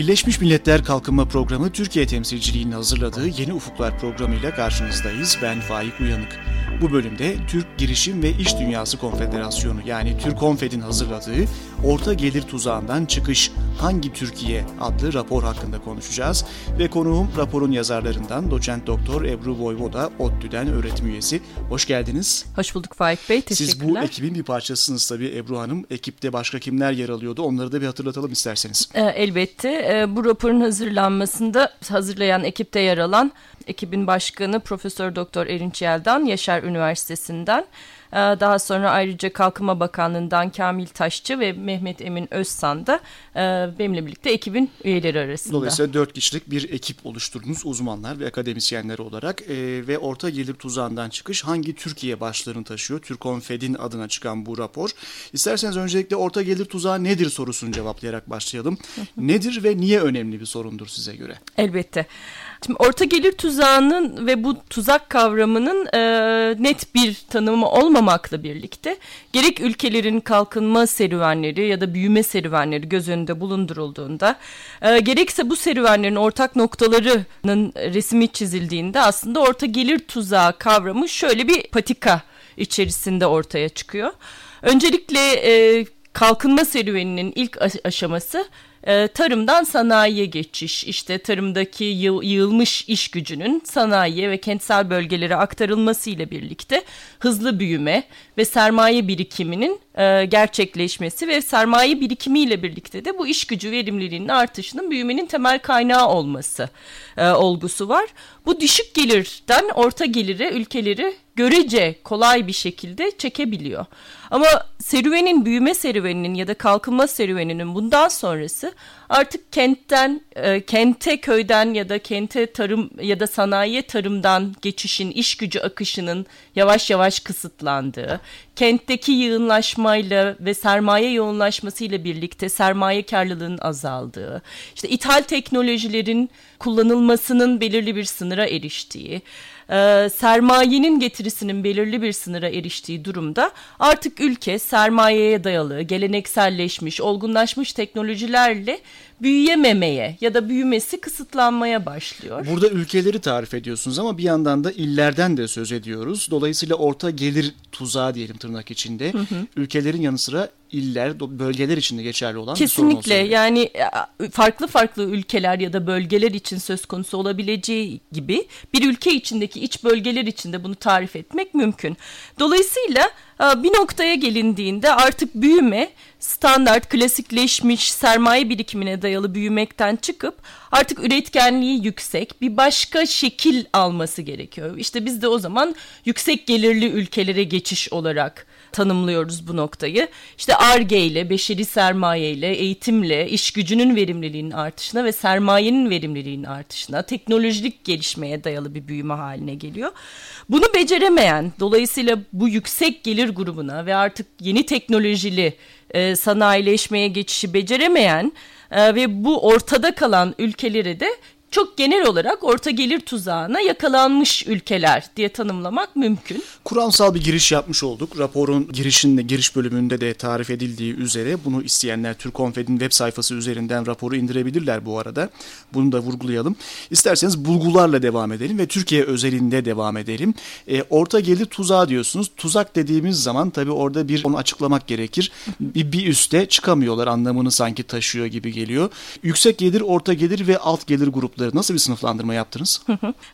Birleşmiş Milletler Kalkınma Programı Türkiye temsilciliğinin hazırladığı Yeni Ufuklar programıyla karşınızdayız. Ben Faik Uyanık. Bu bölümde Türk Girişim ve İş Dünyası Konfederasyonu yani TÜRKONFED'in hazırladığı Orta Gelir Tuzağından Çıkış Hangi Türkiye adlı rapor hakkında konuşacağız. Ve konuğum raporun yazarlarından doçent doktor Ebru Voyvoda, ODTÜ'den öğretim üyesi. Hoş geldiniz. Hoş bulduk Faik Bey, teşekkürler. Siz bu ekibin bir parçasısınız tabii Ebru Hanım. Ekipte başka kimler yer alıyordu onları da bir hatırlatalım isterseniz. Ee, elbette. Ee, bu raporun hazırlanmasında hazırlayan ekipte yer alan ekibin başkanı Profesör Doktor Erinç Yeldan Yaşar Üniversitesi'nden daha sonra ayrıca Kalkınma Bakanlığı'ndan Kamil Taşçı ve Mehmet Emin Özsan da e, benimle birlikte ekibin üyeleri arasında. Dolayısıyla dört kişilik bir ekip oluşturdunuz uzmanlar ve akademisyenler olarak e, ve orta gelir tuzağından çıkış hangi Türkiye başlarını taşıyor? Türkonfed'in adına çıkan bu rapor. İsterseniz öncelikle orta gelir tuzağı nedir sorusunu cevaplayarak başlayalım. nedir ve niye önemli bir sorundur size göre? Elbette. Şimdi orta gelir tuzağının ve bu tuzak kavramının e, net bir tanımı olmamakla birlikte gerek ülkelerin kalkınma serüvenleri ya da büyüme serüvenleri göz önünde bulundurulduğunda e, gerekse bu serüvenlerin ortak noktalarının resmi çizildiğinde aslında orta gelir tuzağı kavramı şöyle bir patika içerisinde ortaya çıkıyor. Öncelikle e, kalkınma serüveninin ilk aşaması e, tarımdan sanayiye geçiş, işte tarımdaki yığ, yığılmış iş gücünün sanayiye ve kentsel bölgelere aktarılması ile birlikte hızlı büyüme ve sermaye birikiminin e, gerçekleşmesi ve sermaye birikimiyle birlikte de bu iş gücü verimliliğinin artışının büyümenin temel kaynağı olması e, olgusu var. Bu düşük gelirden orta gelire ülkeleri görece kolay bir şekilde çekebiliyor. Ama serüvenin büyüme serüveninin ya da kalkınma serüveninin bundan sonrası artık kentten, e, kente köyden ya da kente tarım ya da sanayiye tarımdan geçişin, iş gücü akışının yavaş yavaş kısıtlandığı, kentteki yığınlaşmayla ve sermaye yoğunlaşmasıyla birlikte sermaye karlılığının azaldığı, işte ithal teknolojilerin kullanılmasının belirli bir sınıra eriştiği, e, sermayenin getirisinin belirli bir sınıra eriştiği durumda artık ülke sermayeye dayalı, gelenekselleşmiş, olgunlaşmış teknolojilerle büyüyememeye ya da büyümesi kısıtlanmaya başlıyor. Burada ülkeleri tarif ediyorsunuz ama bir yandan da illerden de söz ediyoruz. Dolayısıyla orta gelir tuzağı diyelim tırnak içinde. Hı hı. Ülkelerin yanı sıra iller, bölgeler içinde geçerli olan Kesinlikle yani e, farklı farklı ülkeler ya da bölgeler için söz konusu olabileceği gibi bir ülke içindeki iç bölgeler içinde bunu tarif etmek mümkün. Dolayısıyla e, bir noktaya gelindiğinde artık büyüme standart, klasikleşmiş sermaye birikimine dayalı büyümekten çıkıp artık üretkenliği yüksek bir başka şekil alması gerekiyor. İşte biz de o zaman yüksek gelirli ülkelere geçiş olarak tanımlıyoruz bu noktayı. İşte ARGE ile, beşeri sermaye ile, eğitimle, iş gücünün verimliliğinin artışına ve sermayenin verimliliğinin artışına, teknolojik gelişmeye dayalı bir büyüme haline geliyor. Bunu beceremeyen, dolayısıyla bu yüksek gelir grubuna ve artık yeni teknolojili e, sanayileşmeye geçişi beceremeyen e, ve bu ortada kalan ülkeleri de çok genel olarak orta gelir tuzağına yakalanmış ülkeler diye tanımlamak mümkün. Kuramsal bir giriş yapmış olduk. Raporun girişinde, giriş bölümünde de tarif edildiği üzere bunu isteyenler Türkonfed'in web sayfası üzerinden raporu indirebilirler bu arada. Bunu da vurgulayalım. İsterseniz bulgularla devam edelim ve Türkiye özelinde devam edelim. E, orta gelir tuzağı diyorsunuz. Tuzak dediğimiz zaman tabii orada bir onu açıklamak gerekir. Bir, bir üste çıkamıyorlar anlamını sanki taşıyor gibi geliyor. Yüksek gelir, orta gelir ve alt gelir grupları grupları nasıl bir sınıflandırma yaptınız?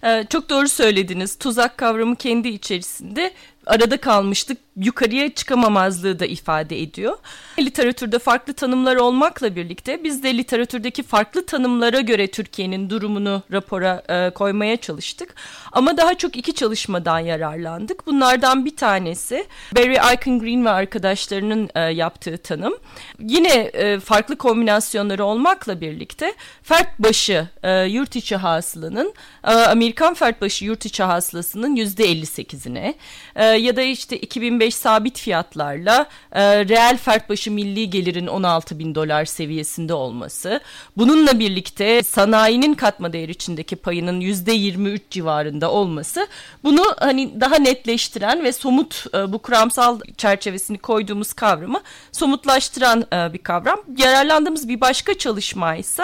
Ee, çok doğru söylediniz. Tuzak kavramı kendi içerisinde arada kalmıştık yukarıya çıkamamazlığı da ifade ediyor. Literatürde farklı tanımlar olmakla birlikte biz de literatürdeki farklı tanımlara göre Türkiye'nin durumunu rapora e, koymaya çalıştık. Ama daha çok iki çalışmadan yararlandık. Bunlardan bir tanesi Barry Icahn Green ve arkadaşlarının e, yaptığı tanım. Yine e, farklı kombinasyonları olmakla birlikte fert başı e, yurt içi hasılanın e, Amerikan fert başı yurt içi hasılasının %58'ine e, ya da işte 2005 %25 sabit fiyatlarla e, reel fert başı milli gelirin 16 bin dolar seviyesinde olması. Bununla birlikte sanayinin katma değer içindeki payının %23 civarında olması bunu hani daha netleştiren ve somut e, bu kuramsal çerçevesini koyduğumuz kavramı somutlaştıran e, bir kavram. Yararlandığımız bir başka çalışma ise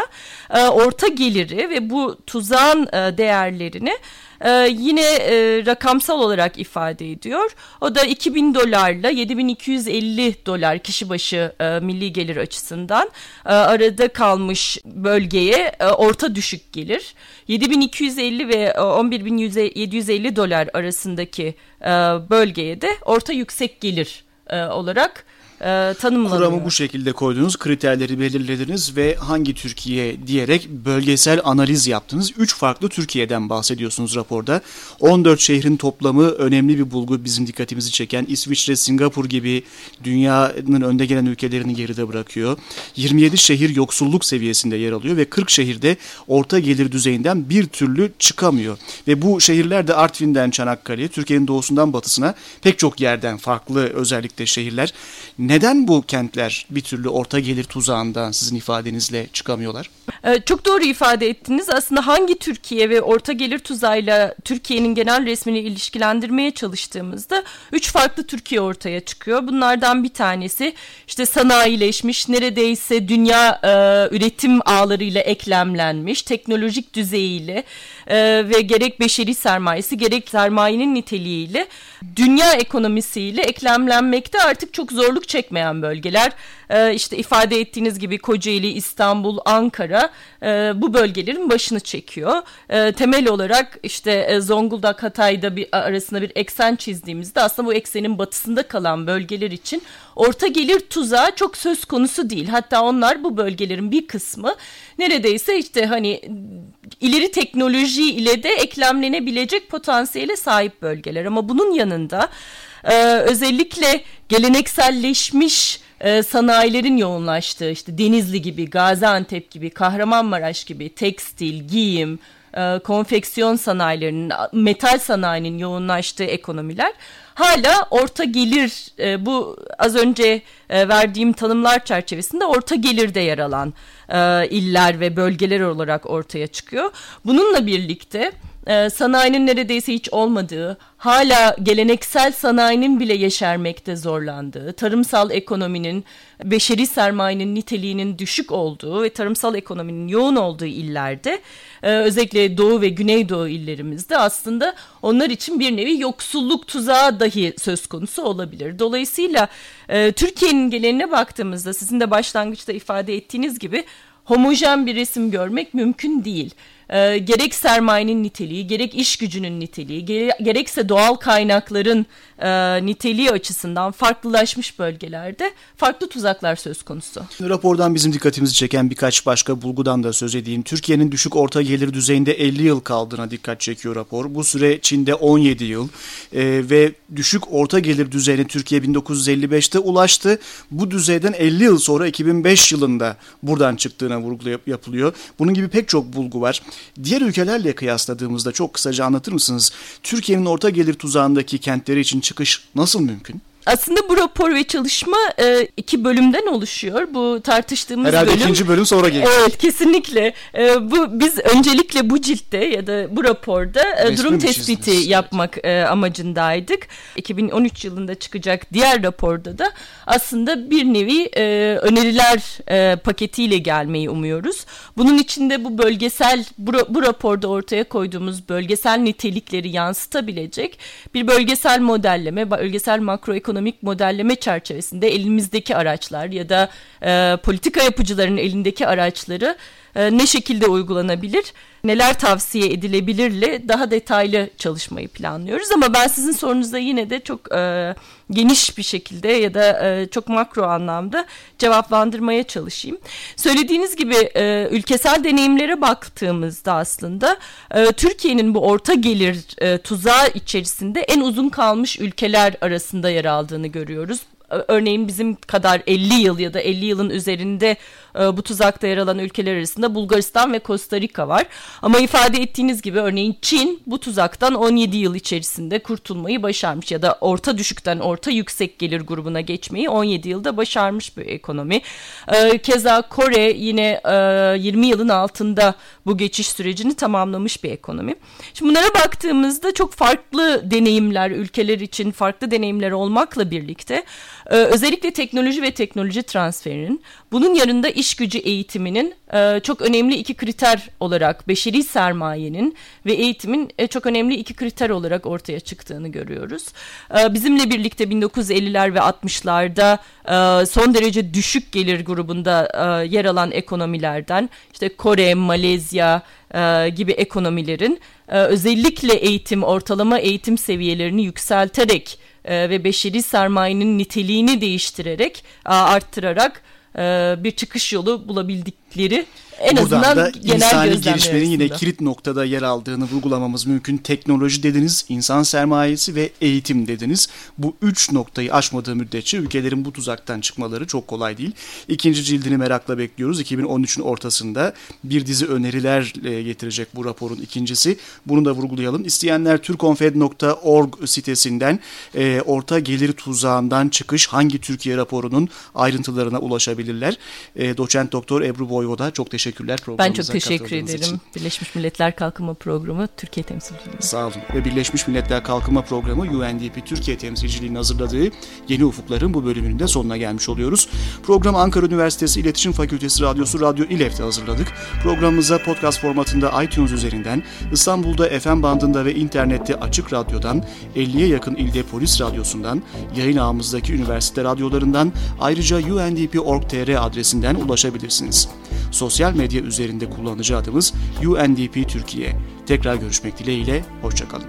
e, orta geliri ve bu tuzağın e, değerlerini e, yine e, rakamsal olarak ifade ediyor. O da 2000 dolarla 7250 dolar kişi başı e, milli gelir açısından e, arada kalmış bölgeye e, orta düşük gelir. 7250 ve 11750 dolar arasındaki e, bölgeye de orta yüksek gelir e, olarak e, tanımlanıyor. Kuramı bu şekilde koydunuz, kriterleri belirlediniz ve hangi Türkiye diyerek bölgesel analiz yaptınız. Üç farklı Türkiye'den bahsediyorsunuz raporda. 14 şehrin toplamı önemli bir bulgu bizim dikkatimizi çeken. İsviçre, Singapur gibi dünyanın önde gelen ülkelerini geride bırakıyor. 27 şehir yoksulluk seviyesinde yer alıyor ve 40 şehirde orta gelir düzeyinden bir türlü çıkamıyor. Ve bu şehirler de Artvin'den Çanakkale'ye, Türkiye'nin doğusundan batısına pek çok yerden farklı özellikle şehirler. Neden bu kentler bir türlü orta gelir tuzağından sizin ifadenizle çıkamıyorlar? Ee, çok doğru ifade ettiniz. Aslında hangi Türkiye ve orta gelir tuzağıyla Türkiye'nin genel resmini ilişkilendirmeye çalıştığımızda üç farklı Türkiye ortaya çıkıyor. Bunlardan bir tanesi işte sanayileşmiş, neredeyse dünya e, üretim ağlarıyla eklemlenmiş, teknolojik düzeyiyle e, ve gerek beşeri sermayesi gerek sermayenin niteliğiyle dünya ekonomisiyle eklemlenmekte artık çok zorluk çekmeyen bölgeler. E, işte ifade ettiğiniz gibi Kocaeli, İstanbul, Ankara e, bu bölgelerin başını çekiyor. E, temel olarak işte e, Zonguldak, Hatay'da bir arasında bir eksen çizdiğimizde aslında bu eksenin batısında kalan bölgeler için orta gelir tuzağı çok söz konusu değil. Hatta onlar bu bölgelerin bir kısmı neredeyse işte hani ileri teknoloji ile de eklemlenebilecek potansiyele sahip bölgeler. Ama bunun yanında e, özellikle gelenekselleşmiş e, sanayilerin yoğunlaştığı işte Denizli gibi, Gaziantep gibi, Kahramanmaraş gibi tekstil, giyim, e, konfeksiyon sanayilerinin, metal sanayinin yoğunlaştığı ekonomiler hala orta gelir e, bu az önce e, verdiğim tanımlar çerçevesinde orta gelirde yer alan e, iller ve bölgeler olarak ortaya çıkıyor. Bununla birlikte e, sanayinin neredeyse hiç olmadığı, hala geleneksel sanayinin bile yeşermekte zorlandığı, tarımsal ekonominin, beşeri sermayenin niteliğinin düşük olduğu ve tarımsal ekonominin yoğun olduğu illerde, e, özellikle Doğu ve Güneydoğu illerimizde aslında onlar için bir nevi yoksulluk tuzağı dahi söz konusu olabilir. Dolayısıyla e, Türkiye'nin geneline baktığımızda sizin de başlangıçta ifade ettiğiniz gibi homojen bir resim görmek mümkün değil e, gerek sermayenin niteliği, gerek iş gücünün niteliği, gere, gerekse doğal kaynakların e, niteliği açısından farklılaşmış bölgelerde farklı tuzaklar söz konusu. Rapordan bizim dikkatimizi çeken birkaç başka bulgudan da söz edeyim. Türkiye'nin düşük orta gelir düzeyinde 50 yıl kaldığına dikkat çekiyor rapor. Bu süre Çin'de 17 yıl e, ve düşük orta gelir düzeyine Türkiye 1955'te ulaştı. Bu düzeyden 50 yıl sonra 2005 yılında buradan çıktığına vurgu yapılıyor. Bunun gibi pek çok bulgu var. Diğer ülkelerle kıyasladığımızda çok kısaca anlatır mısınız? Türkiye'nin orta gelir tuzağındaki kentleri için çıkış nasıl mümkün? Aslında bu rapor ve çalışma e, iki bölümden oluşuyor. Bu tartıştığımız Herhalde bölüm. ikinci bölüm sonra gelir. Evet kesinlikle. E, bu biz öncelikle bu ciltte ya da bu raporda e, durum tespiti çizdiniz? yapmak e, amacındaydık. 2013 yılında çıkacak diğer raporda da aslında bir nevi e, öneriler e, paketiyle gelmeyi umuyoruz. Bunun içinde bu bölgesel bu, bu raporda ortaya koyduğumuz bölgesel nitelikleri yansıtabilecek bir bölgesel modelleme, bölgesel makroekonomik ekonomik modelleme çerçevesinde elimizdeki araçlar ya da e, politika yapıcıların elindeki araçları e, ne şekilde uygulanabilir, neler tavsiye edilebilirle daha detaylı çalışmayı planlıyoruz. Ama ben sizin sorunuza yine de çok e, geniş bir şekilde ya da e, çok makro anlamda cevaplandırmaya çalışayım. Söylediğiniz gibi e, ülkesel deneyimlere baktığımızda aslında e, Türkiye'nin bu orta gelir e, tuzağı içerisinde en uzun kalmış ülkeler arasında yer aldığını görüyoruz örneğin bizim kadar 50 yıl ya da 50 yılın üzerinde e, bu tuzakta yer alan ülkeler arasında Bulgaristan ve Costa Rica var. Ama ifade ettiğiniz gibi örneğin Çin bu tuzaktan 17 yıl içerisinde kurtulmayı başarmış ya da orta düşükten orta yüksek gelir grubuna geçmeyi 17 yılda başarmış bir ekonomi. E, keza Kore yine e, 20 yılın altında bu geçiş sürecini tamamlamış bir ekonomi. Şimdi bunlara baktığımızda çok farklı deneyimler ülkeler için farklı deneyimler olmakla birlikte e, özellikle teknoloji ve teknoloji transferinin bunun yanında iş gücü eğitiminin e, çok önemli iki kriter olarak beşeri sermayenin ve eğitimin e, çok önemli iki kriter olarak ortaya çıktığını görüyoruz. E, bizimle birlikte 1950'ler ve 60'larda e, son derece düşük gelir grubunda e, yer alan ekonomilerden işte Kore, Malezya e, gibi ekonomilerin e, özellikle eğitim, ortalama eğitim seviyelerini yükselterek e, ve beşeri sermayenin niteliğini değiştirerek, a, arttırarak e, bir çıkış yolu bulabildikleri en Buradan azından da genel insani gelişmenin yine kilit noktada yer aldığını vurgulamamız mümkün. Teknoloji dediniz, insan sermayesi ve eğitim dediniz. Bu üç noktayı aşmadığı müddetçe ülkelerin bu tuzaktan çıkmaları çok kolay değil. İkinci cildini merakla bekliyoruz. 2013'ün ortasında bir dizi öneriler e, getirecek bu raporun ikincisi. Bunu da vurgulayalım. İsteyenler turkonfed.org sitesinden e, orta gelir tuzağından çıkış hangi Türkiye raporunun ayrıntılarına ulaşabilirler. E, doçent doktor Ebru Boyvoda çok teşekkürler Ben programımıza çok teşekkür ederim. için. Birleşmiş Milletler Kalkınma Programı Türkiye temsilciliği. Sağ olun. Ve Birleşmiş Milletler Kalkınma Programı UNDP Türkiye temsilciliğinin hazırladığı Yeni Ufukların bu bölümünün de sonuna gelmiş oluyoruz. Programı Ankara Üniversitesi İletişim Fakültesi Radyosu Radyo İLEF'te hazırladık. Programımıza podcast formatında iTunes üzerinden, İstanbul'da FM bandında ve internette Açık Radyo'dan, 50'ye yakın ilde Polis Radyosu'ndan, yayın ağımızdaki üniversite radyolarından, ayrıca undp.org.tr adresinden ulaşabilirsiniz. Sosyal medya üzerinde kullanıcı adımız UNDP Türkiye. Tekrar görüşmek dileğiyle, hoşçakalın.